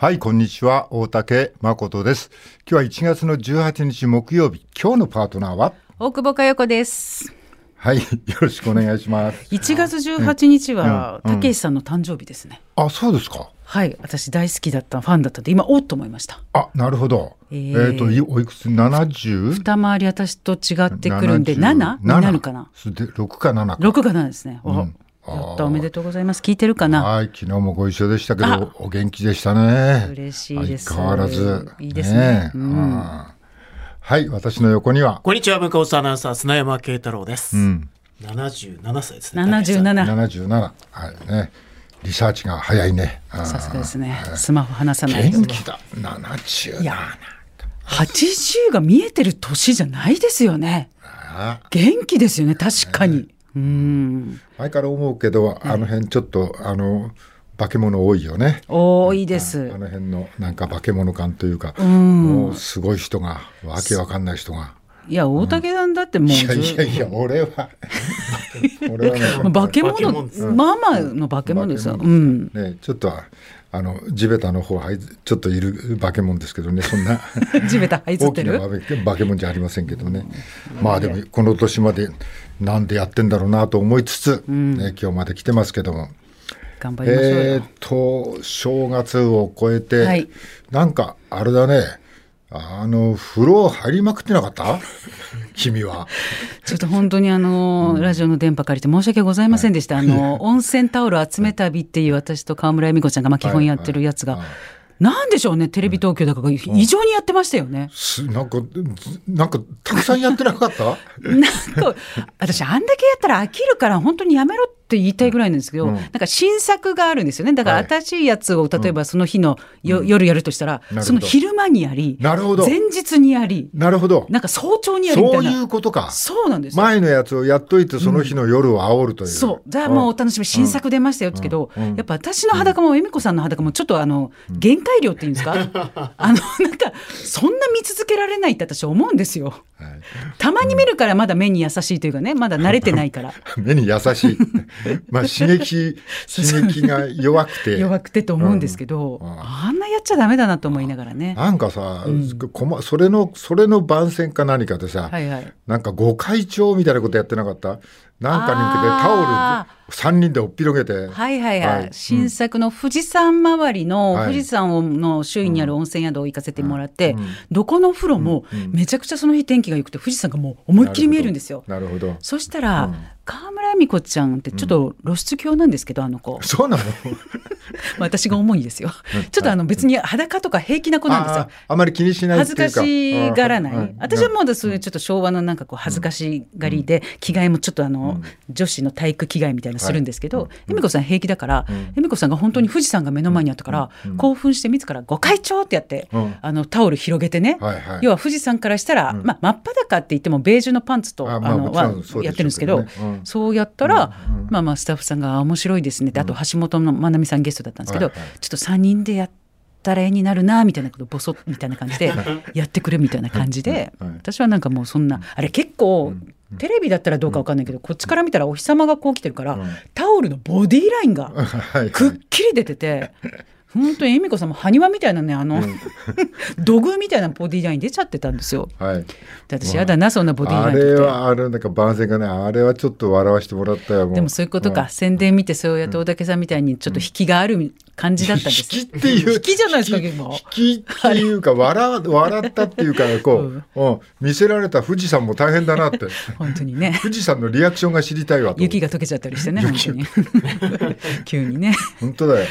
はい、こんにちは。大竹誠です。今日は1月の18日木曜日。今日のパートナーは？大久保佳代子です。はい、よろしくお願いします。1月18日は、たけしさんの誕生日ですね。あ、そうですか。はい、私大好きだったファンだったんで、今、おっと思いました。あ、なるほど。えっ、えーと、いおいくつ ?70? 二回り私と違ってくるんで、7になるかな？それで6か7か。?6 か7ですね。おうんやった、おめでとうございます。聞いてるかな？はい、昨日もご一緒でしたけあど、お元気でしたね。嬉しいです相変わらず。いいですねえうんはい、私の横には、こんにちは、文化放送アナウンサー、砂山慶太郎です。うん、77歳ですね。77。77。はいね。リサーチが早いね。さすがですね。スマホ離さない。元気だ。77。いや80が見えてる年じゃないですよね。あ元気ですよね、確かに。うん。前から思うけど、あの辺ちょっと、あの、化け物多いよね。多いですあ。の辺のなんか化け物感というか、んもうすごい人が、わけわかんない人が。いや、大竹さんだってもういやいずやいや、俺は、俺はね、化け物物ですまあまあの化け物ですよ。うん。ね、ちょっとあの地べたの方はいちょっといる化け物ですけどねそんな。地べた這いずってる？大きな化け物じゃありませんけどね。まあでもこの年までなんでやってんだろうなと思いつつ、ね、今日まで来てますけども。頑張りましょうよ。えー、と正月を超えて、はい。なんかあれだねあの風呂入りまくってなかった？君は。ちょっと本当にあの、ラジオの電波借りて申し訳ございませんでした。あの、温泉タオル集め旅っていう私と川村恵美子ちゃんがまあ基本やってるやつが。はい。はい、なんでしょうね、テレビ東京だから異常にやってましたよね。すなんかずなんかたくさんやってなかった？なんか、私あんだけやったら飽きるから本当にやめろって言いたいぐらいなんですけど、うん。なんか新作があるんですよね。だからはい。新しいやつを例えばその日のよ、夜やるとしたらその昼間にやり、なるほど。前日にやり、なるほど。なんか早朝にやりみたそういな。いうことか。そうなんですよ。前のやつをやっといてその日の夜を煽るという、そう。じゃあもうお楽しみ、新作出ましたよってけど、うん。うん。やっぱ私の裸も恵美子さんの裸もちょっとあの、限界量っていうんですか？あの、なんか、そんな見続けられないって私思うんですよ。はい。たまに見るからまだ目に優しいというかね、まだ慣れてないから。目に優しい まあ刺激 刺激が弱くて。弱くてと思うんですけど、うん。うん。あんなやっちゃダメだなと思いながらね。なんかさ、こまそれのそれの番宣か何かでさ、はいはい。なんか御開帳みたいなことやってなかった？なんかに向けてタオルあ3人でおっぴろげて、はいはいはい、はい。新作の富士山周りの、はい。富士山をの周囲にある温泉宿を行かせてもらって、うん。どこの風呂もめちゃくちゃその日天気が良くて富士山がもう思いっきり見えるんですよ。なるほど。そしたら、うん川村恵美子ちゃんってちょっと露出狂なんですけど、あの子。そうなの？ま あ私が重いですよ。ちょっとあの別に裸とか平気な子なんですよ。あ。ああまり気にしないっていうか。恥ずかしがらない。うん私はもうそういうちょっと昭和のなんかこう恥ずかしがりで、着替えもちょっとあの、女子の体育着替えみたいなのするんですけど、恵美子さん平気だから、恵美子さんが本当に富士山が目の前にあったから、興奮して自らご会長ってやって、うん。あのタオル広げてね、はいはい。要は富士山からしたら、まあ真っ裸って言ってもベージュのパンツとああのまあはやってるんですけど、うんそうやったら、まあまあスタッフさんがあ面白いですねって、あと橋本のまなみさんゲストだったんですけど、はいはい。ちょっと3人でやったら絵になるなみたいなことボソッみたいな感じで やってくれみたいな感じで、はい。私はなんかもうそんなあれ結構、テレビだったらどうかわかんないけど、こっちから見たらお日様がこう来てるから、タオルのボディラインが はい。くっきり出てて。本当に恵美子さんも埴輪みたいなねあの、土偶みたいなボディライン出ちゃってたんですよ。はい。で私やだなそんなボディあラインってれはあれなんか番宣がねあれはちょっっと笑わせてもらったよでもそういうことか、宣伝見てそうやって大竹さんみたいにちょっと引きがある感じだったんです引きっていう引きじゃないですか結構引きっていうか笑笑ったっていうかこう、うん。見せられた富士山も大変だなって。本当にね。富士山のリアクションが知りたいわと。雪が溶けちゃったりしてね本当に。急にね。本当だよ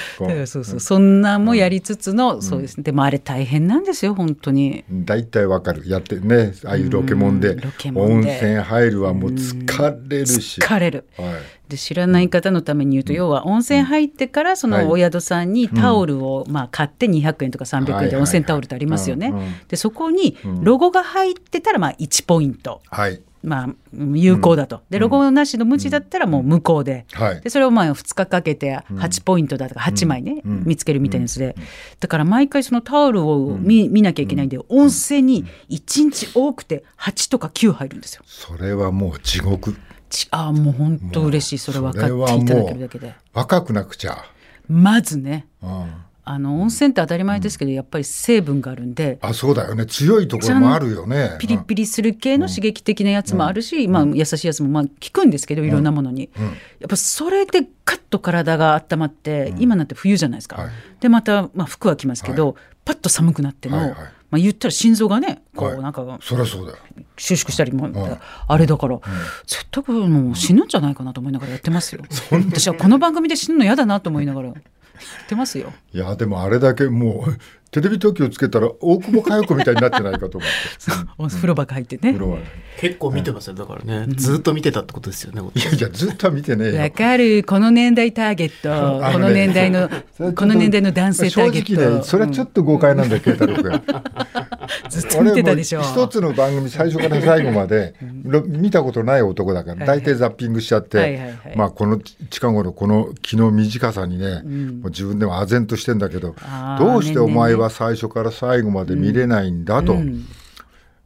そうそう。そんなもやりつつの、そうですね。でもあれ大変なんですよ本当に。大体わかる。やってねああいうロケモンで。うんロケモン温で泉入るはもう疲れるし、疲れる。はい、で知らない方のために言うと、要は温泉入ってからそはい。のお宿さんにタオルをまあ買って200円とか300円で温泉タオルってありますよね。でそこにロゴが入ってたらまあ1ポイント。はいまあ、有効だと。で、ロゴなしの無地だったらもう無効で。はい。で、それをまあ2日かけて8ポイントだとか8枚ね、見つけるみたいなやつで。だから毎回そのタオルを見,、見なきゃいけないんで、温泉に1日多くて8とか9入るんですよ。それはもう地獄。ちああ、もう本当嬉しい。それ分かっていただけるだけで。若くなくちゃ、まずね、うん、あの温泉って当たり前ですけど、やっぱり成分があるんで。あそうだよね。強いところもあるよね。ピリピリする系の刺激的なやつもあるし、まあ、優しいやつもまあ効くんですけどいろんなものに、やっぱそれでカッと体が温まって、今なんて冬じゃないですか、はい。でまた、まあ、服は着ますけど、パッと寒くなっても、はいはい。まあ、言ったら心臓がねこはい。うなんかそりゃそうだよ。収縮したりも、あれだから、絶対これもう死ぬんじゃないかなと思いながらやってますよ。私はこの番組で死ぬの嫌だなと思いながらてますよ。いやでもあれだけもうテレビ東京つけたら大久保佳代子みたいになってないかと思って。お風呂場入ってね。風。呂は結構見てますよ。だからね、ずっと見てたってことですよね。いやいやずっとは見てねわかるこの年代ターゲット、ねこの年代のこの年代の男性ターゲット、正直ねそれはちょっと誤解なんだよ慶太郎君 ずっと見てたでしょ。俺もう一つの番組最初から最後までろ見たことない男だから大体ザッピングしちゃって、はいはいはい。まあこの近頃この気の短さにね、もう自分でも唖然としてんだけどどうしてお前は最初から最後まで見れないんだと、うん。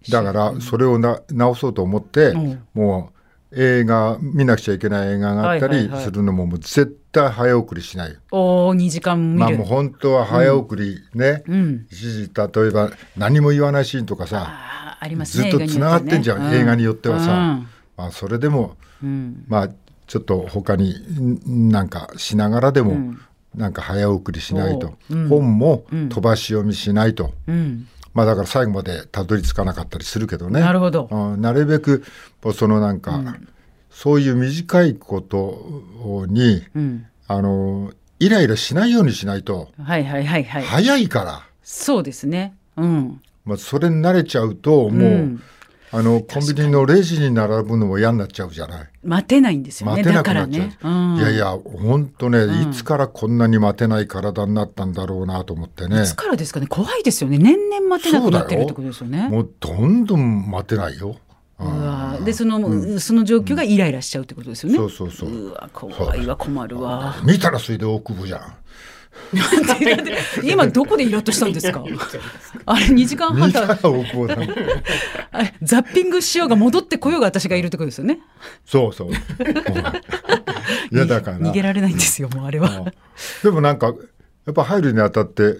だからそれをな直そうと思って、うん。もう映画見なくちゃいけない映画があったりするのももう絶対早送りしない。おお2時間見る、まあもう本当は早送りね、うん。一時例えば何も言わないシーンとかさあーありますずねっとつながってんじゃん、映画によってはさ、うん。まあ、それでもうん。まあちょっと他にんなんかしながらでも、うんなんか早送りしないと、そう。うん。本も飛ばし読みしないと、うん。まあだから最後までたどり着かなかったりするけどね。なるほど。うんなるべくそのなんか、そういう短いことに、うん。あのイライラしないようにしないと。はいはいはいはい、早いから、そうですね。うん。まあ、それに慣れちゃうともう、うんあのコンビニのレジに並ぶのも嫌になっちゃうじゃない。待てないんですよね。待てなだからくなっちゃう。ね、うん、いやいや本当ね、いつからこんなに待てない体になったんだろうなと思ってね。いつからですかね。怖いですよね。年々待てなくなってるってことですよね。もうどんどん待てないよ。うでその、その状況がイライラしちゃうってことですよね、そうそうそう。うわ怖いわ困るわ。見たらそれで大久保じゃん。今どこでイラッとしたんですか？あれ2時間半だ。あれザッピングしようが戻ってこようが私がいるってことですよね？そうそう。いやだから。逃げられないんですよもうあれは。でもなんかやっぱ入るにあたって、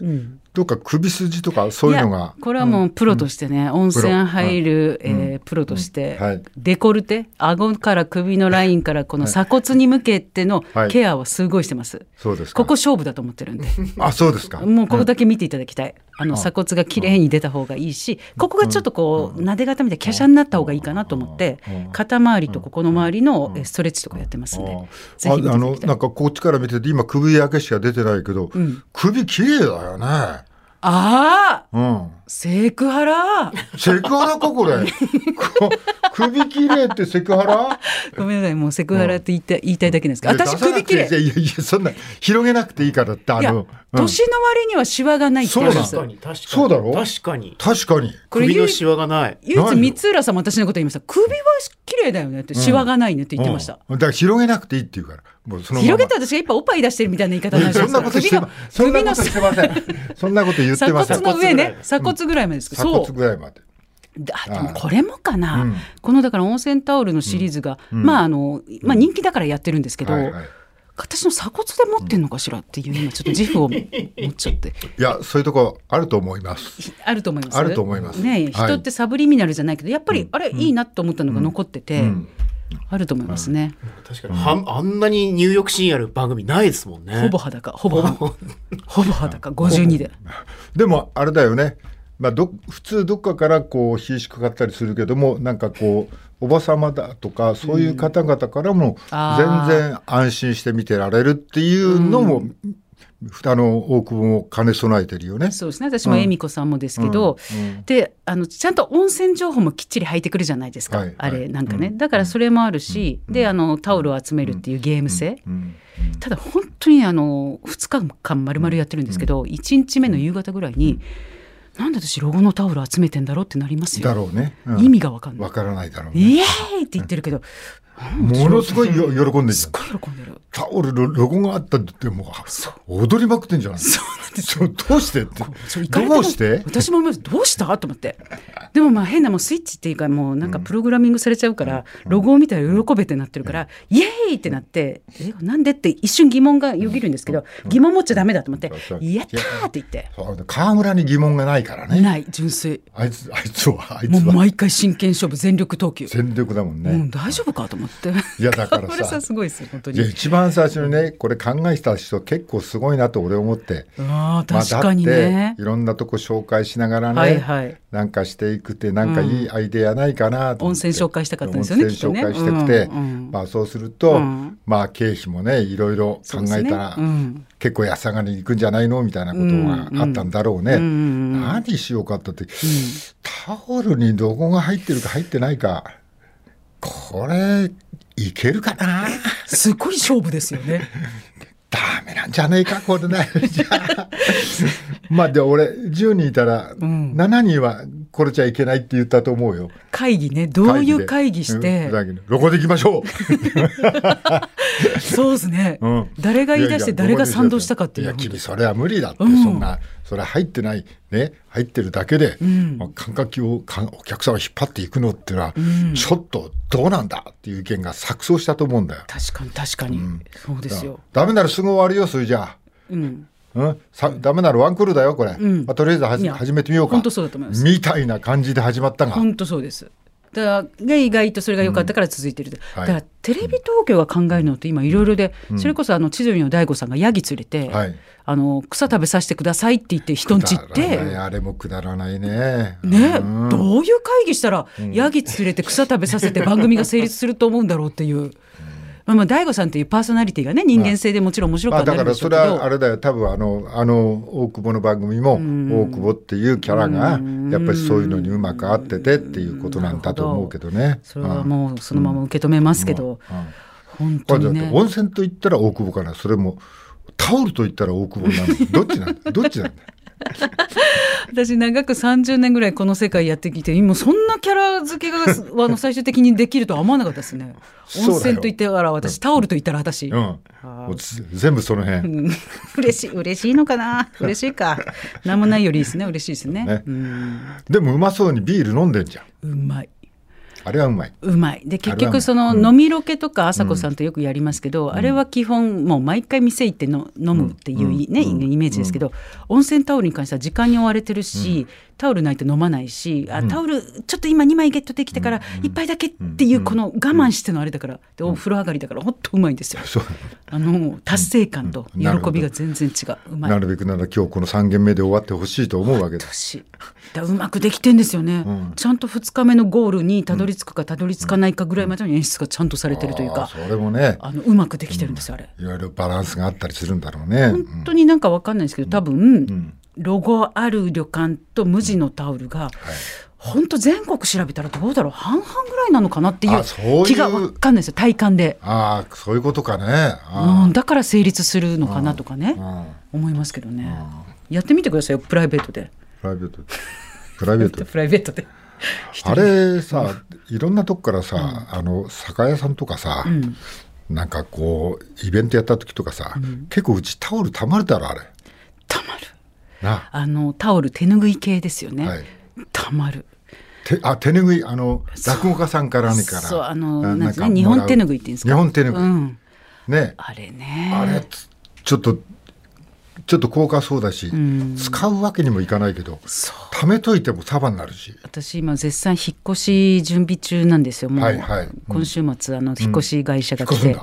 どっか首筋とかそういうのいがやこれはもうプロとしてね、温泉入る、プロ。えープロとして、はい。デコルテ顎から首のラインからこの鎖骨に向けてのはい。ケアをすごいしてます、そうですか。ここ勝負だと思ってるんで。あそうですか。もうここだけ見ていただきたい。あの鎖骨が綺麗に出た方がいいし、ここがちょっとこう撫で型みたいな華奢になった方がいいかなと思って、肩周りとここの周りのえストレッチとかやってますんで、あのなんかこっちから見てて今首だけしか出てないけど、首綺麗だよね。ああうん。セクハラ？セクハラかこれ？こ首綺麗ってセクハラ？ごめんなさいもうセクハラって言いたい言いたいだけですけど。私首綺麗くていやいやいやそんな広げなくていいからってあいやの。うん。年の割にはシワがないってそう確かに確かに。そうだろ？確かに。確かに。これ首のシワがない。唯一三浦さんも私のこと言いました。首は綺麗だよねってシワがないねって言ってました、うん。だから広げなくていいって言うから。もうその広げて私が一杯おっぱい出してるみたいな言い方になるじいですかそんなことしてません。そんなこと言って鎖ません。骨の上ね鎖骨ぐらいまで。です。けど、鎖骨ぐらいまで。あでもこれもかな、うん。このだから温泉タオルのシリーズが、まああの、まあ、人気だからやってるんですけど、はいはい私の鎖骨で持ってんのかしらっていう今ちょっと自負を持っちゃって。いやそういうとこあると思います。あると思います？あると思います。ねはい。人ってサブリミナルじゃないけどやっぱり、あれいいなと思ったのが残ってて、ん。あると思いますね、確かに、はんあんなに入浴シーンある番組ないですもんね。ほぼ裸ほぼ。ほぼ。裸52で。でもあれだよね。まあ、ど普通どっかからこう冷えしかかったりするけどもなんかこうおばさまだとかそういう方々からも全然安心して見てられるっていうのも、あの大久保も兼ね備えてるよね。そうですね。私も恵美子さんもですけど、であのちゃんと温泉情報もきっちり入ってくるじゃないですか、はい。あれなんかね、うん。だからそれもあるし、であのタオルを集めるっていうゲーム性、うん。ただ本当にあの2日間丸々やってるんですけど、1日目の夕方ぐらいに、なんで私ロゴのタオル集めてんだろうってなりますよ。だろうね。うん意味がわかんない。わからないだろうね。イエーイって言ってるけど、ものすごいよ喜んでんじゃん。すっごい喜んでる。タオルのロゴがあったってもう。踊りまくってんじゃない？そうなんですそうどうしてって？どうして？私も思います。どうした？と思って。でもまあ変なもうスイッチっていうかもうなんかプログラミングされちゃうから、ロゴを見たら喜べってなってるから、イエーイってなってえなんでって一瞬疑問がよぎるんですけど、疑問持っちゃダメだと思ってそうそう「やった!」って言って。川村に疑問がないからね。ない純粋。あいつあいつはあいもうつは毎回真剣勝負全力投球、全力だもんね、うん、大丈夫かと思っていやだからさ。さんすごいですよ本当に。一番最初にねこれ考えた人結構すごいなと俺思って。あ確かにね。だっ、ていろんなとこ紹介しながらね、はいはい。なんかしていくってなんかいいアイデアないかなと思って、温泉紹介したかったんですよね温泉紹介したくて、うんうんまあそうすると、うん。まあ経費もねいろいろ考えたら、うん。結構安上がりに行くんじゃないのみたいなことがあったんだろうね。うんうん何しようかったって、タオルにどこが入ってるか入ってないかこれいけるかな？すごい勝負ですよね。ダメなんじゃねえかこれね。じゃあ。まあで俺10人いたらん。7人はこれじゃいけないって言ったと思うよ。会議ね。どういう会議して、ロゴでいきましょう。そうですね、うん。誰が言い出して誰が賛同したかっていう。いや君それは無理だって、うん。そんなそれ入ってない。ね。入ってるだけで、ん。まあ、感覚をかお客さんを引っ張っていくのっていうのは、ん。ちょっとどうなんだっていう意見が錯綜したと思うんだよ。確かに確かに、そうですよ、ダメならすぐ終わるよそれじゃあ。うん、うん、さダメならワンクールだよこれ、ん。まあ、とりあえずはいじや始めてみようか。本当そうだと思います。みたいな感じで始まったが。本当そうです。だからが意外とそれが良かったから続いてる、はい。だからテレビ東京が考えるのって今いろいろで、それこそあの千鳥の大悟さんがヤギ連れて、はい。あの草食べさせてくださいって言って人んち行っくだらないて。あれもくだらないね。ね、うん。どういう会議したら、ヤギ連れて草食べさせて番組が成立すると思うんだろうっていう、まあ、まあ大悟さんというパーソナリティがね人間性でもちろん面白まあ、くはなだからそうれはあれだよ。多分あのあの大久保の番組も大久保っていうキャラがやっぱりそういうのにうまく合っててっていうことなんだと思うけどね。それはもうそのまま受け止めますけど、本これだって当にね。温泉と言ったら大久保かな。それもタオルと言ったら大久保なのどっちなんだ？どっちなんだ？私長く30年ぐらいこの世界やってきて今そんなキャラ付けが あの最終的にできるとは思わなかったですね。温泉と言ったら私、タオルと言ったら私、全部その辺、う ん嬉しい嬉しいのかな？嬉しいか。何もないよりいいですね。嬉しいですね。ね。うん。でもうまそうにビール飲んでんじゃん。うまいあれはうまい。うまい。で結局その飲みロケとか朝子さんとよくやりますけど、あれは基本もう毎回店行っての飲むっていうね、イメージですけど、温泉タオルに関しては時間に追われてるし、タオルないと飲まないしあタオルちょっと今2枚ゲットできたから1杯だけっていうこの我慢してのあれだからでお風呂上がりだからほんとうまいんですよ。あの達成感と喜びが全然違う。うまい。なるべくなら今日この3軒目で終わってほしいと思うわけです。しだうまくできてんですよね、ん。ちゃんと2日目のゴールにたどり着くかたどり着かないかぐらいまでの演出がちゃんとされてるというか、それもね。あのうまくできてるんですよあれ。いろいろバランスがあったりするんだろうね。うん本当になんかわかんないですけど多分、ロゴある旅館と無地のタオルが、本当全国調べたらどうだろう半々ぐらいなのかなっていういうう。気がわかんないですよ体感で、ああそういうことかね。あうん、だから成立するのかなとかね、あ思いますけどね、やってみてくださいよプライベートで。プライベート。プライベート。プライベートで。あれさいろんなとこからさ、あの酒屋さんとかさ、ん。なんかこうイベントやった時とかさ、結構うちタオルたまるだろあれ。あのタオル手ぬぐい系ですよね、はい。たまる。てあ手ぬぐいあの落語家さんから何から。そうあのななんかもらう。日本手ぬぐいって言うんですか？日本手ぬぐい、うん、ね。あれね。あれつちょっとちょっと高価そうだし、ん。使うわけにもいかないけど貯めといても束になるし。私今絶賛引っ越し準備中なんですよ。もう、はいはい。うん。今週末あの引っ越し会社が来て、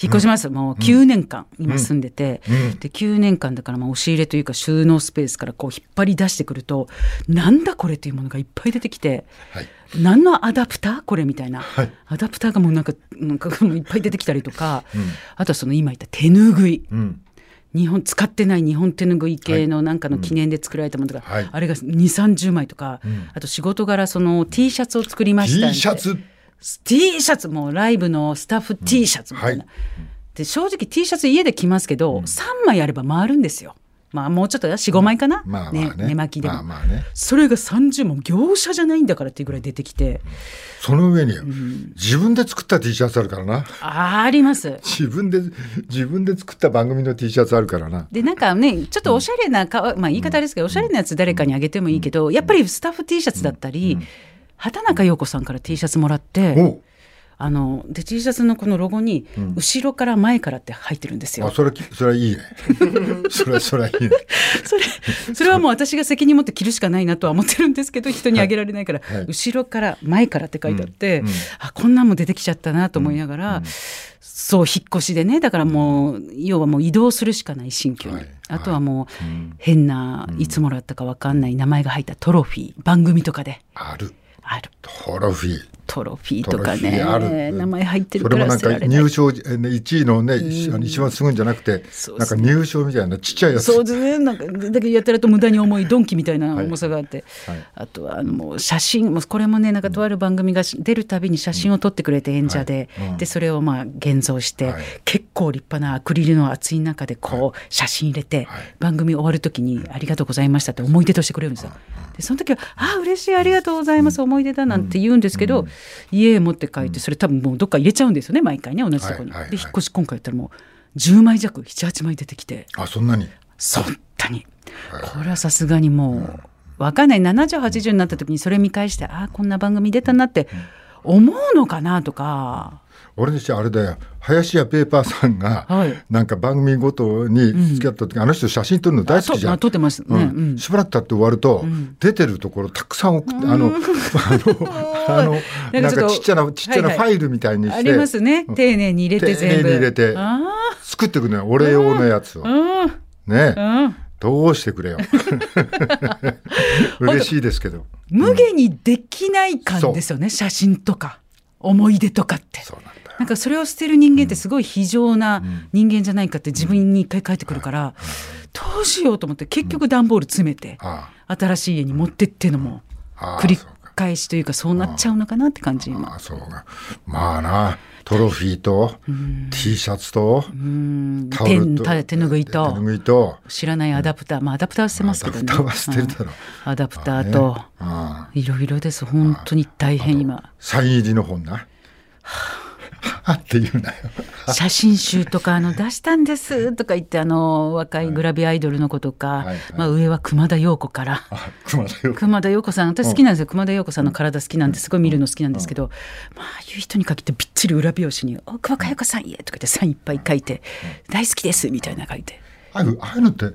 引っ越します、もう9年間今住んでて、うん。で9年間だからまあ押し入れというか収納スペースからこう引っ張り出してくるとなんだこれというものがいっぱい出てきてはい。何のアダプター？これみたいな、はい。アダプターがもうなんかなんかいっぱい出てきたりとか、あとはその今言った手ぬぐい。うん。日本使ってない日本手ぬぐい系のなんかの記念で作られたものとか、はい。あれが2 3 0枚とか、あと仕事柄その T シャツを作りました T シャツ T シャツもうライブのスタッフ T シャツみたいな、はい。で正直 T シャツ家で着ますけど、3枚あれば回るんですよ。まあもうちょっと45枚かな、まあまあね。寝巻きでも、まあまあね。それが30も業者じゃないんだからっていうぐらい出てきて。その上に、自分で作った T シャツあるからな。ああります。自分で自分で作った番組の T シャツあるからな。でなんかねちょっとおしゃれなかわ、まあ、言い方ですけど、おしゃれなやつ誰かにあげてもいいけど、やっぱりスタッフ T シャツだったり、畑中陽子さんから T シャツもらってあので T シャツのこのロゴに、後ろから前からって入ってるんですよ。あそれ それはいいね。それそれはいいね。それそれはもう私が責任持って着るしかないなとは思ってるんですけど人にあげられないから、はい。後ろから前からって書いてあって、うんうん。あこんなんも出てきちゃったなと思いながら、そう引っ越しでねだからもう要はもう移動するしかない新居に、はい。あとはもう、変ないつもらったか分かんない名前が入ったトロフィー番組とかで。あるあるトロフィートロフィーとかね。る。名前入ってるそれもなんか入賞えね1位のね、あの一番すごいんじゃなくてなんか入賞みたいなちっちゃいやつ。そうですねなんかだけどやたらと無駄に重いドンキみたいな重さがあって、はい。あとはあのもう写真もうこれもねなんかとある番組が出るたびに写真を撮ってくれて演者で、はい。うん。でそれをまあ現像して、はい。結構立派なアクリルの厚い中でこう写真入れて、はい。番組終わる時に「ありがとうございました」って思い出としてくれるんですよ。でその時は「ああ嬉しいありがとうございます、思い出だ」なんて言うんですけど、家へ持って帰ってそれ多分もうどっか入れちゃうんですよね毎回ね同じところに。で引っ越し今回やったらもう10枚弱78枚出てきて。あそんなに？そんなに。これはさすがにもう分かんない。7080になった時にそれ見返してああこんな番組出たなって思うのかなとか俺たちあれだよ。林家ペーパーさんが、はい。なんか番組ごとに付き合った時、あの人写真撮るの大好きじゃん。撮ってますね。うん。うん。しばらく経って終わると、出てるところたくさん送って、あの、あの、あの、なんかちょっちゃな、ちっちゃなはいはい。ファイルみたいにして、ありますね。丁寧に入れて全部。丁寧に入れてあ作ってくるのよ、俺用のやつを。あねうん。うん。どうしてくれよ。嬉しいですけど。無限にできない感ですよね写真とか思い出とかって。そうなん。なんかそれを捨てる人間ってすごい非常な人間じゃないかって自分に一回返ってくるから、どうしようと思って結局段ボール詰めてあ新しい家に持ってってのも繰り返しというかそうなっちゃうのかなって感じ今。ああ、そうか。まあな、トロフィーと、T シャツと、うん。タオルと、手手ぬぐいと手ぬぐいと、知らないアダプター。まあアダプターは捨てますけどね。アダプターは捨てるだろう。うん。アダプターとああいろいろです。本当に大変今。サイン入りの本な。はって言うなよ。写真集とかあの出したんですとか言ってあの若いグラビアアイドルの子とか、はい。はい。まあ、上は熊田曜子から。あ、熊田よ。熊田曜子さん。私好きなんですよ、熊田曜子さんの体好きなんです。ごい見るの好きなんですけど、まあああいう人に限ってびっちり裏表紙に「お熊川曜子さんへ」とか言ってサインいっぱい書いて「大好きです」みたいな書いて。ああいうああいうのって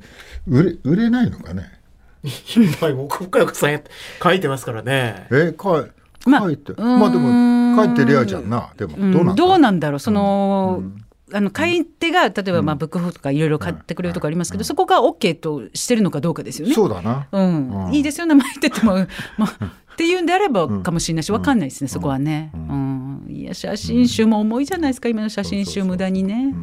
売れ売れないのかね？さんや書いてますからね。え、かい、まあて、まあでも書いてレアじゃんな。でもうん。どうなんだ。どうなんだろう。その、あの買い手が例えばまあブックオフとかいろいろ買ってくれるとかありますけど、そこが OK としてるのかどうかですよね。そうだな。うん。うん。いいですよ。名前言ってても、まあ、っていうんであればかもしれないしわかんないですね、そこはね、うん。いや写真集も重いじゃないですか今の写真集無駄にね。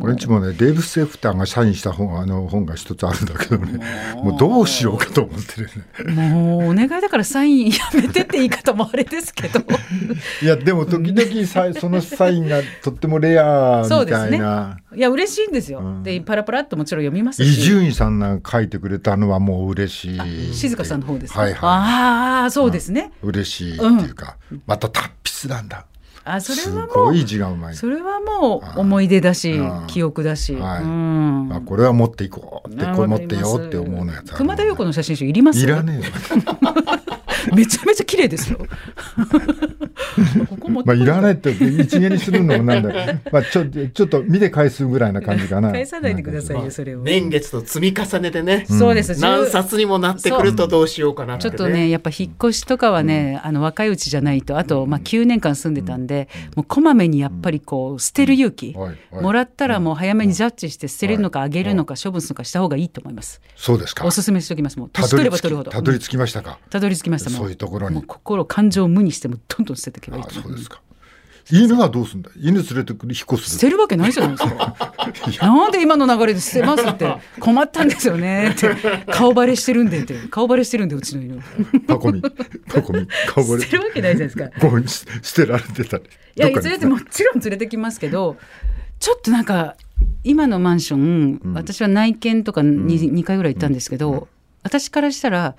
俺んちもねデーブ・セフターがサインした本あの本が一つあるんだけどね。もう。どうしようかと思ってるね。もうお願いだからサインやめてって言い方もあれですけど。いやでも時々さ そのサインがとってもレアみたそうですね。いな。いや嬉しいんですよ、うん。でパラパラっともちろん読みます伊し集院さんが書いてくれたのはもう嬉しい静香さんの方ですか、はいはい。ああそうですね、嬉しいっていうか、また達筆なんだ。あそすれはもごい字がうまいそれはもう思い出だしうん。記憶だし、はい。うん。あこれは持っていこうってあこれ持ってよって思うのやつ熊田曜子の写真集いります？いらねえよ めちゃめちゃ綺麗ですよ。こ こまあいらないいって一元にするのもなんだよ まあちょちょっと見て返すぐらいな感じかな。返さないでくださいよそれを、年月と積み重ねでね、そうです。何冊にもなってくるとどうしようかなって、ね、ちょっとねやっぱ引っ越しとかはね、あの若いうちじゃないとあと、まあ、9年間住んでたんで、もうこまめにやっぱりこう捨てる勇気、はいはい。もらったらもう早めにジャッジして捨てるのかあげるのか処分するのかした方がいいと思います。そうですか。おすすめしておきますもう。たどどり着きたどり着きましたか、たどり着きましたもそういうところに。心感情を無にしてもどんどん捨てていけばいいあと思いうそうですか。犬はどうすんだ？犬連れてくる引っ越す。捨てるわけないじゃないですか。なんで今の流れで捨てますって？困ったんですよねって。顔バレしてるんでって。顔バレしてるんでうちの犬パコミ。パコミ。顔バレ。捨てるわけないじゃないですか。捨てられてたり。いや連れてもちろん連れてきますけどちょっとなんか今のマンション、私は内見とか 2,、2回ぐらい行ったんですけど、私からしたら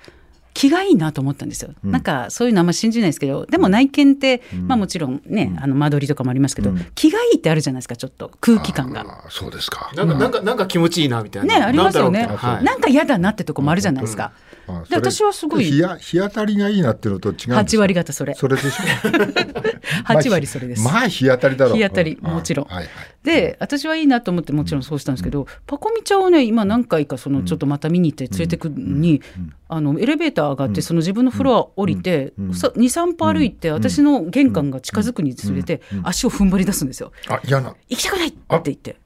気がいいなと思ったんですよ、なんかそういうのあんま信じないですけどでも内見って、まあもちろんね、あの間取りとかもありますけど、気がいいってあるじゃないですかちょっと空気感が。あそうですか。なんか、なんか、なんか気持ちいいなみたいな。ねありますよね、はい。なんか嫌だなってとこもあるじゃないですか。あで私はすごい。日当たりがいいなっていうのと違うんですか？8割方それ。それでしょ？8割それです。まあ日当たりだろう。日当たりうん。もちろん。はいはい。で私はいいなと思ってもちろんそうしたんですけど、パコミちゃんをね今何回かそのちょっとまた見に行って連れてくのに、あのエレベーター上がってその自分のフロア降りて、23歩歩いて私の玄関が近づくにつれて足を踏ん張り出すんですよ。あ嫌な行きたくない！って言って。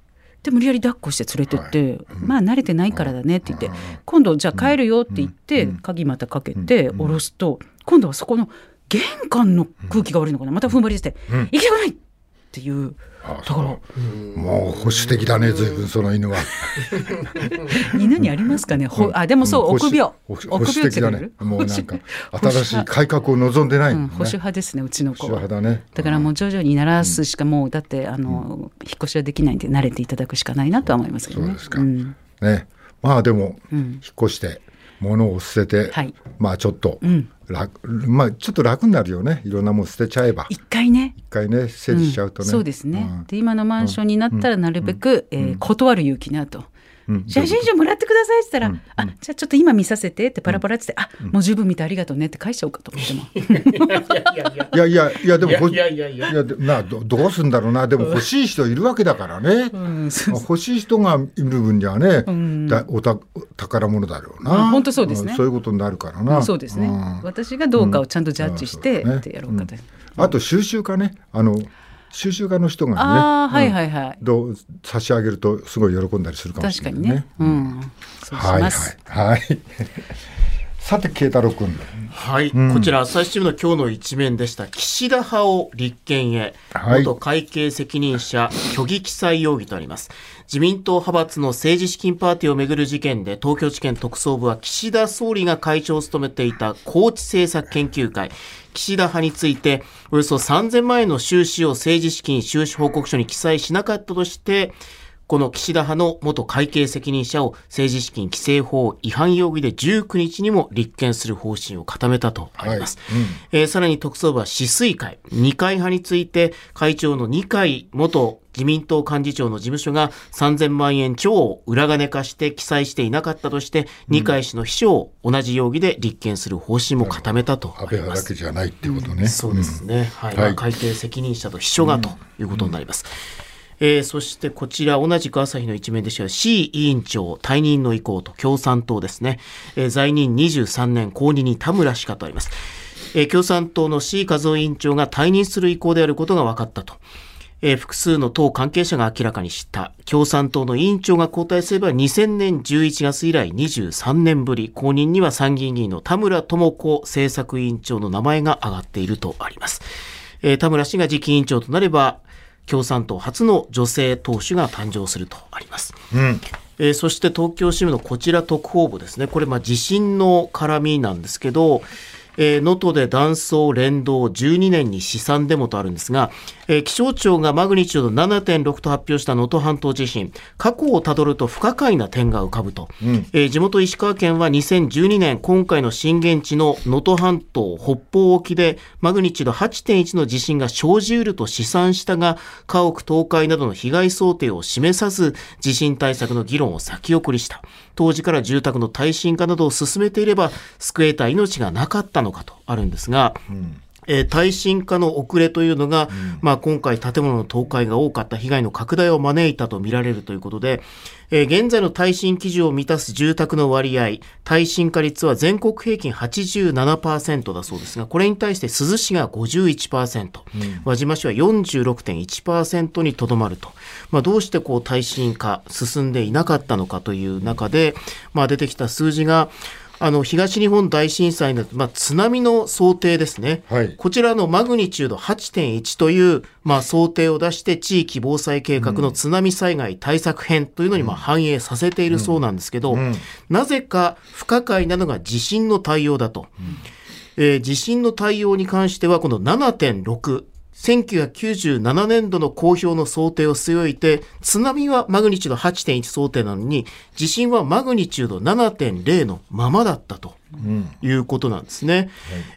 で無理やり抱っこして連れてって、まあ慣れてないからだねって言って、今度じゃあ帰るよって言って、鍵またかけて下ろすと、今度はそこの玄関の空気が悪いのかな。また踏ん張りして、行きたくないっていうあだからもう保守的だね随分その犬は。犬にありますかね、ほあでもそう、ん臆病。保守的だね。もうなんか新しい改革を望んでないね。保守派ですねうちの保守子は派だね。だからもう徐々に慣らすしかもうだってあの、引っ越しはできないんで慣れていただくしかないなとは思いますけどね。そうですか。ん。ね。まあでもん。引っ越して物を捨ててはい。まあちょっとん楽まあちょっと楽になるよね。いろんなもん捨てちゃえば。一回ね。一回ね整理しちゃうとね。そうですね、うん。で今のマンションになったらなるべく、えー断る勇気なと。うん。写真集もらってくださいって言ったら、あじゃあちょっと今見させてってパラパラって言って、あもう十分見てありがとうねって返しちゃおうかと思っても。いやいやいやでもほいやい。やいやいや。でなどどうすんだろうな。でも欲しい人いるわけだからね、欲しい人がいる分にはね、だおた宝物だろうな、うん本当そうですね。んそういうことになるからな、そうですね、ん。私がどうかをちゃんとジャッジして、うん。そうね。ってやろうかと、あと収集家ね。あの収集家の人がねはいはいはい、どう差し上げるとすごい喜んだりするかもしれないね。確かにね、うん。はいはいはいさて慶太郎君。はい、こちら朝日新聞の今日の一面でした。岸田派を立憲へ、はい。元会計責任者虚偽記載容疑とあります。自民党派閥の政治資金パーティーをめぐる事件で東京地検特捜部は岸田総理が会長を務めていた高知政策研究会。岸田派についておよそ3000万円の収支を政治資金収支報告書に記載しなかったとしてこの岸田派の元会計責任者を政治資金規正法違反容疑で19日にも立件する方針を固めたとあります。えーさらに特捜部は止水会、二階派について会長の二階元自民党幹事長の事務所が3000万円超を裏金化して記載していなかったとして、二階氏の秘書を同じ容疑で立件する方針も固めたとあ安倍。派だけじゃないってことね、そうですね。はい。はいまあ会計責任者と秘書がということになります。えーそしてこちら同じく朝日の一面でしたが C 委員長退任の意向と共産党ですね、えー在任23年後任に田村氏かとあります、えー共産党の C 和夫委員長が退任する意向であることが分かったと。えー複数の党関係者が明らかにした。共産党の委員長が交代すれば2000年11月以来23年ぶり後任には参議院議員の田村智子政策委員長の名前が挙がっているとあります、え田村氏が次期委員長となれば共産党初の女性党首が誕生するとありますうんえーそして東京新聞のこちら特報部ですね。これ、まあ、地震の絡みなんですけど、えー能登で断層連動12年に試算デモとあるんですが、えー気象庁がマグニチュード7.6と発表した能登半島地震、過去をたどると不可解な点が浮かぶと。えー地元石川県は2012年、今回の震源地の能登半島北方沖でマグニチュード8.1の地震が生じうると試算したが、家屋倒壊などの被害想定を示さず、地震対策の議論を先送りした。当時から住宅の耐震化などを進めていれば、救えた命がなかったのかとあるんですが、えー耐震化の遅れというのが、まあ、今回建物の倒壊が多かった被害の拡大を招いたと見られるということで、えー現在の耐震基準を満たす住宅の割合、耐震化率は全国平均87%だそうですが、これに対して珠洲市が51%、輪島市は46.1%にとどまると。まあ、どうしてこう耐震化進んでいなかったのかという中で、まあ、出てきた数字が、あの東日本大震災の、まあ、津波の想定ですね、はい。こちらのマグニチュード8.1という、まあ、想定を出して地域防災計画の津波災害対策編というのにまあ反映させているそうなんですけど、なぜか不可解なのが地震の対応だと。えー地震の対応に関してはこの7.6 1997年度の公表の想定を据え置いて、津波はマグニチュード8.1想定なのに、地震はマグニチュード7.0のままだったと。いうことなんですね。はい、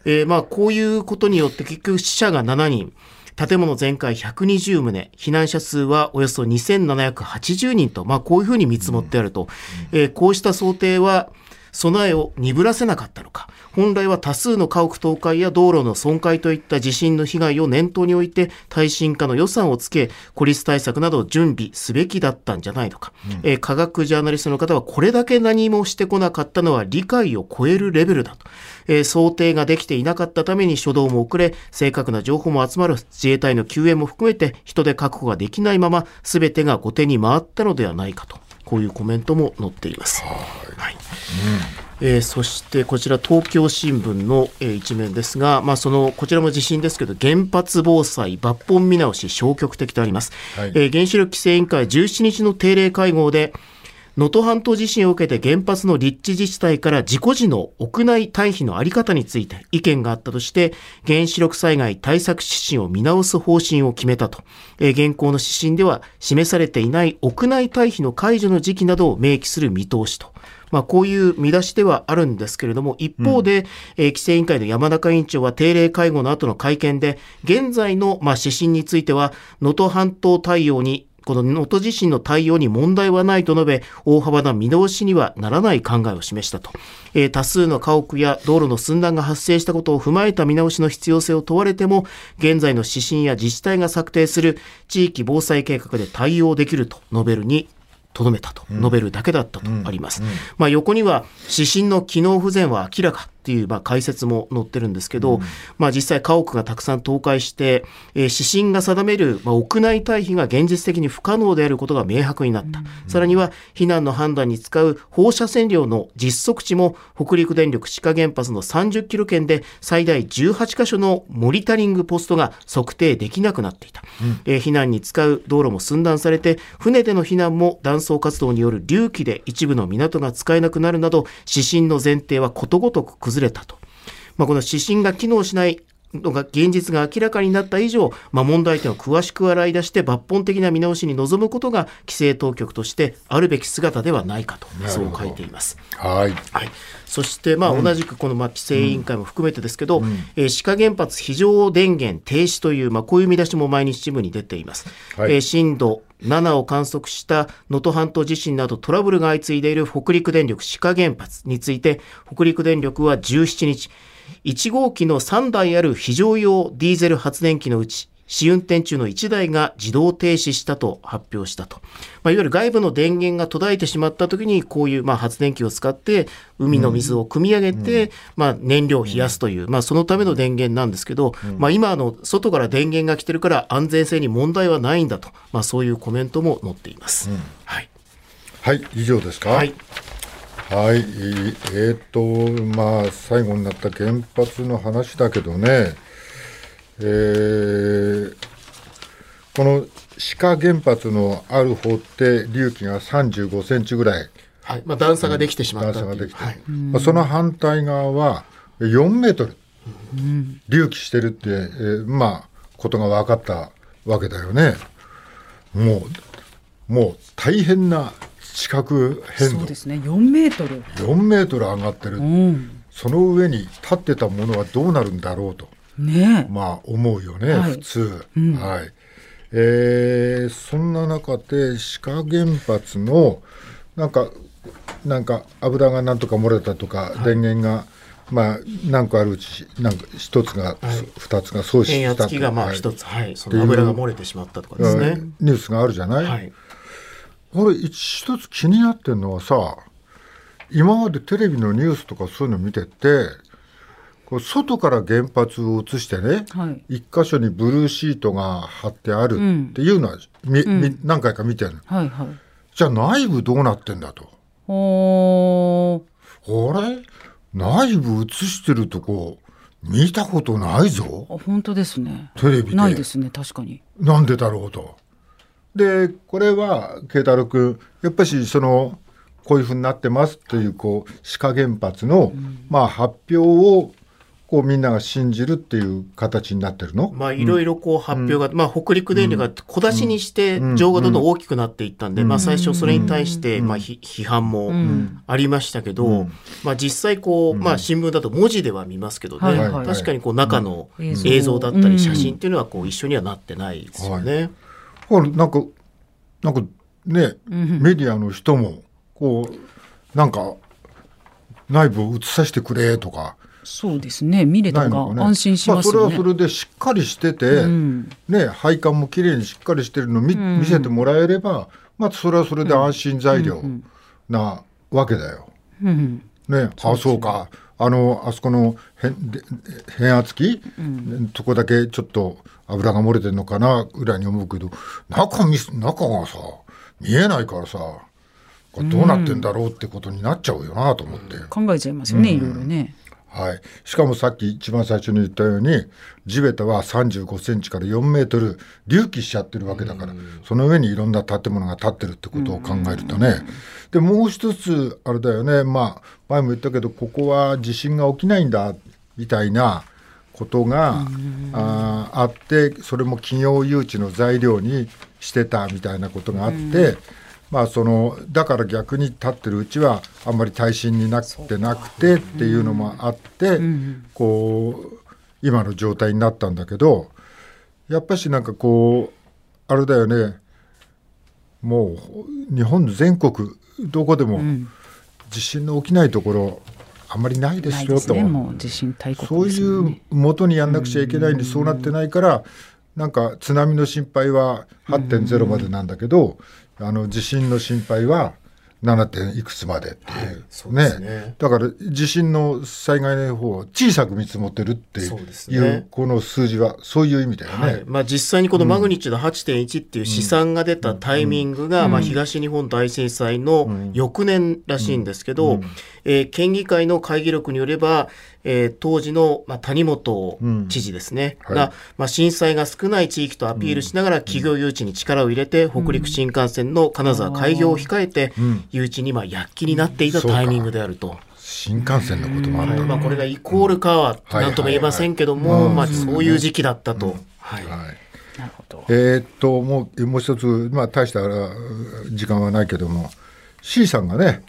えー、まあ、こういうことによって結局死者が7人、建物全壊120棟、避難者数はおよそ2780人と、まあ、こういうふうに見積もってあると。えー、こうした想定は、備えを鈍らせなかったのか。本来は多数の家屋倒壊や道路の損壊といった地震の被害を念頭に置いて耐震化の予算をつけ孤立対策などを準備すべきだったんじゃないのか、うん、えー、科学ジャーナリストの方はこれだけ何もしてこなかったのは理解を超えるレベルだと、えー、想定ができていなかったために初動も遅れ正確な情報も集まる自衛隊の救援も含めて人手確保ができないまま全てが後手に回ったのではないかと。こういうコメントも載っています。はい、はい。うんえー、そしてこちら東京新聞の、えー、一面ですが、まあ、そのこちらも地震ですけど原発防災抜本見直し消極的とあります、はい、えー、原子力規制委員会17日の定例会合で能登半島地震を受けて原発の立地自治体から事故時の屋内退避の在り方について意見があったとして原子力災害対策指針を見直す方針を決めたと、えー、現行の指針では示されていない屋内退避の解除の時期などを明記する見通しとまあ、こういう見出しではあるんですけれども、一方で、うん、えー、規制委員会の山中委員長は定例会合の後の会見で、現在の、まあ、指針については、能登半島対応にこの能登地震の対応に問題はないと述べ、大幅な見直しにはならない考えを示したと。えー、多数の家屋や道路の寸断が発生したことを踏まえた見直しの必要性を問われても、現在の指針や自治体が策定する地域防災計画で対応できると述べるにとどめたと。述べるだけだったとあります。まあ、横には指針の機能不全は明らかっていうまあ解説も載ってるんですけど、うん、まあ、実際家屋がたくさん倒壊して、えー、指針が定める、まあ、屋内退避が現実的に不可能であることが明白になった、うん、さらには避難の判断に使う放射線量の実測値も北陸電力志賀原発の30キロ圏で最大18カ所のモニタリングポストが測定できなくなっていた、うん、えー、避難に使う道路も寸断されて船での避難も断層活動による隆起で一部の港が使えなくなるなど指針の前提はことごとく崩れたと。まあ、この指針が機能しないのが現実が明らかになった以上、まあ、問題点を詳しく洗い出して抜本的な見直しに臨むことが規制当局としてあるべき姿ではないかとそう書いています。はい、はい。そしてまあ同じくこのまあ規制委員会も含めてですけど、うん、えー、志賀原発非常電源停止というまあこういう見出しも毎日新聞に出ています。はい、えー、震度7を観測した能登半島地震などトラブルが相次いでいる北陸電力志賀原発について北陸電力は17日1号機の3台ある非常用ディーゼル発電機のうち試運転中の1台が自動停止したと発表したと。まあ、いわゆる外部の電源が途絶えてしまった時に、こういうまあ発電機を使って海の水を汲み上げて、まあ燃料を冷やすという、まあそのための電源なんですけど、まあ今あの外から電源が来てるから安全性に問題はないんだと、まあそういうコメントも載っています。はい。はい、以上ですか？はい。はい、えー、っと、まあ、最後になった原発の話だけどね、えー、この志賀原発のある方って隆起が35センチぐらい、はいまあ、段差ができてしまった段差ができて、はい、まあ、その反対側は4メートル。隆起してるって、えー、まあことが分かったわけだよね。もうもう大変な地殻変動そうですね。4メートル。4メートル上がってる、うん、その上に立ってたものはどうなるんだろうと。ね、まあ思うよね、はい、普通、うん、はい。えー、そんな中で志賀原発のなんかなんか油がなんとか漏れたとか、はい、電源がまあ何個あるうちなんか一つが、二、はい、つが喪失したとか、まあ一つ、はい、その油が漏れてしまったとかですね。ニュースがあるじゃない？はい、これ一つ気になってるのはさ、今までテレビのニュースとかそういうの見てて。外から原発を移してね、はい、一箇所にブルーシートが貼ってあるっていうのは、み、うん、何回か見てる、はいはい、じゃあ内部どうなってんだと。あれ？内部映してるとこ見たことないぞ。本当ですね。テレビで。ないですね、確かに。なんでだろうと。で、これは、慶太郎君、やっぱしその、こういうふうになってますという、こう、志賀原発の、うん、まあ、発表をこうみんなが信じるっていう形になってるの？まあいろいろこう発表が、まあ北陸電力が小出しにして情がどんどん大きくなっていったんで、まあ最初それに対してまあ批判もありましたけど、まあ実際こう、まあ新聞だと文字では見ますけどね、確かにこう中の映像だったり写真っていうのはこう一緒にはなってないですよね。はい、なんかなんかね、メディアの人もこうなんか内部を映させてくれとか。そうですね。見れたが安心しますよね、まあ、それはそれでしっかりしてて、うん、ね配管もきれいにしっかりしてるの見,、見せてもらえればまあそれはそれで安心材料なわけだよ。うん、ねあそうかあのあそこの変圧器、うん、とこだけちょっと油が漏れてるのかな？ぐらいに思うけど中中がさ見えないからさどうなってんだろうってことになっちゃうよなと思って、考えちゃいますよね、いろいろね。はい、しかもさっき一番最初に言ったように地べたは35センチから4メートル隆起しちゃってるわけだから、その上にいろんな建物が建ってるってことを考えるとね、でもう一つあれだよね。まあ前も言ったけどここは地震が起きないんだみたいなことがああってそれも企業誘致の材料にしてたみたいなことがあって。まあ、そのだから逆に立ってるうちはあんまり耐震になってなくてっていうのもあって、こう今の状態になったんだけどやっぱしなんかこうあれだよね。もう日本全国どこでも地震の起きないところあんまりないですよと、そういう元にやんなくちゃいけないんで、そうなってないからなんか津波の心配は8.0までなんだけど、あの地震の心配は 7. 点いくつまでっていう,、ね。ね。だから地震の災害の方を小さく見積もってるっていう、この数字はそういう意味だよね、はい、まあ、実際にこのマグニチュード8.1っていう試算が出たタイミングが、まあ、東日本大震災の翌年らしいんですけど、えー、県議会の会議録によれば、えー、当時の、まあ、谷本知事ですね、うん。はい、が、まあ、震災が少ない地域とアピールしながら企業誘致に力を入れて、北陸新幹線の金沢開業を控えて、誘致にまあ躍起になっていたタイミングであると。新幹線のこともある、まあ、これがイコールかは何とも言えませんけども、まあ、そういう時期だったと。はい、なるほど。えー、っともうもう一つ、まあ、大した時間はないけども C さんがね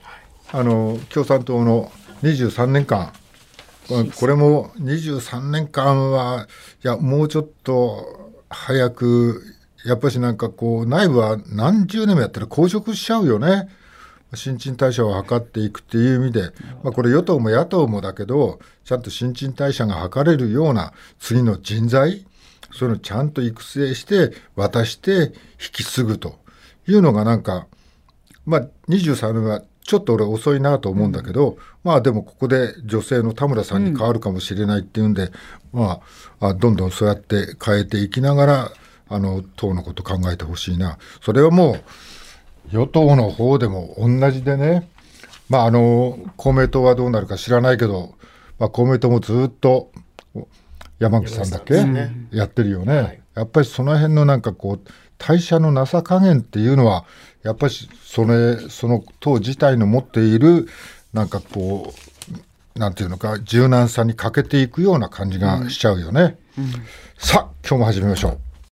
あの共産党の23年間これも23年間はいやもうちょっと早くやっぱしなんかこう内部は何十年もやったら硬直しちゃうよね。新陳代謝を図っていくっていう意味で、まあ、これ与党も野党もだけどちゃんと新陳代謝が図れるような次の人材そういうのをちゃんと育成して渡して引き継ぐというのがなんかまあ23年はちょっと俺遅いなと思うんだけど、うん、まあでもここで女性の田村さんに変わるかもしれないっていうんで、うん、まあどんどんそうやって変えていきながらあの党のこと考えてほしいな。それはもう与党の方でも同じでねまああの公明党はどうなるか知らないけど、まあ、公明党もずっと山口さんだっけ、ね、やってるよね、はい、やっぱりその辺のなんかこう代謝のなさ加減っていうのはやっぱりそれその党自体の持っているなんかこうなんていうのか柔軟さに欠けていくような感じがしちゃうよね。うんうん、さあ今日も始めましょう。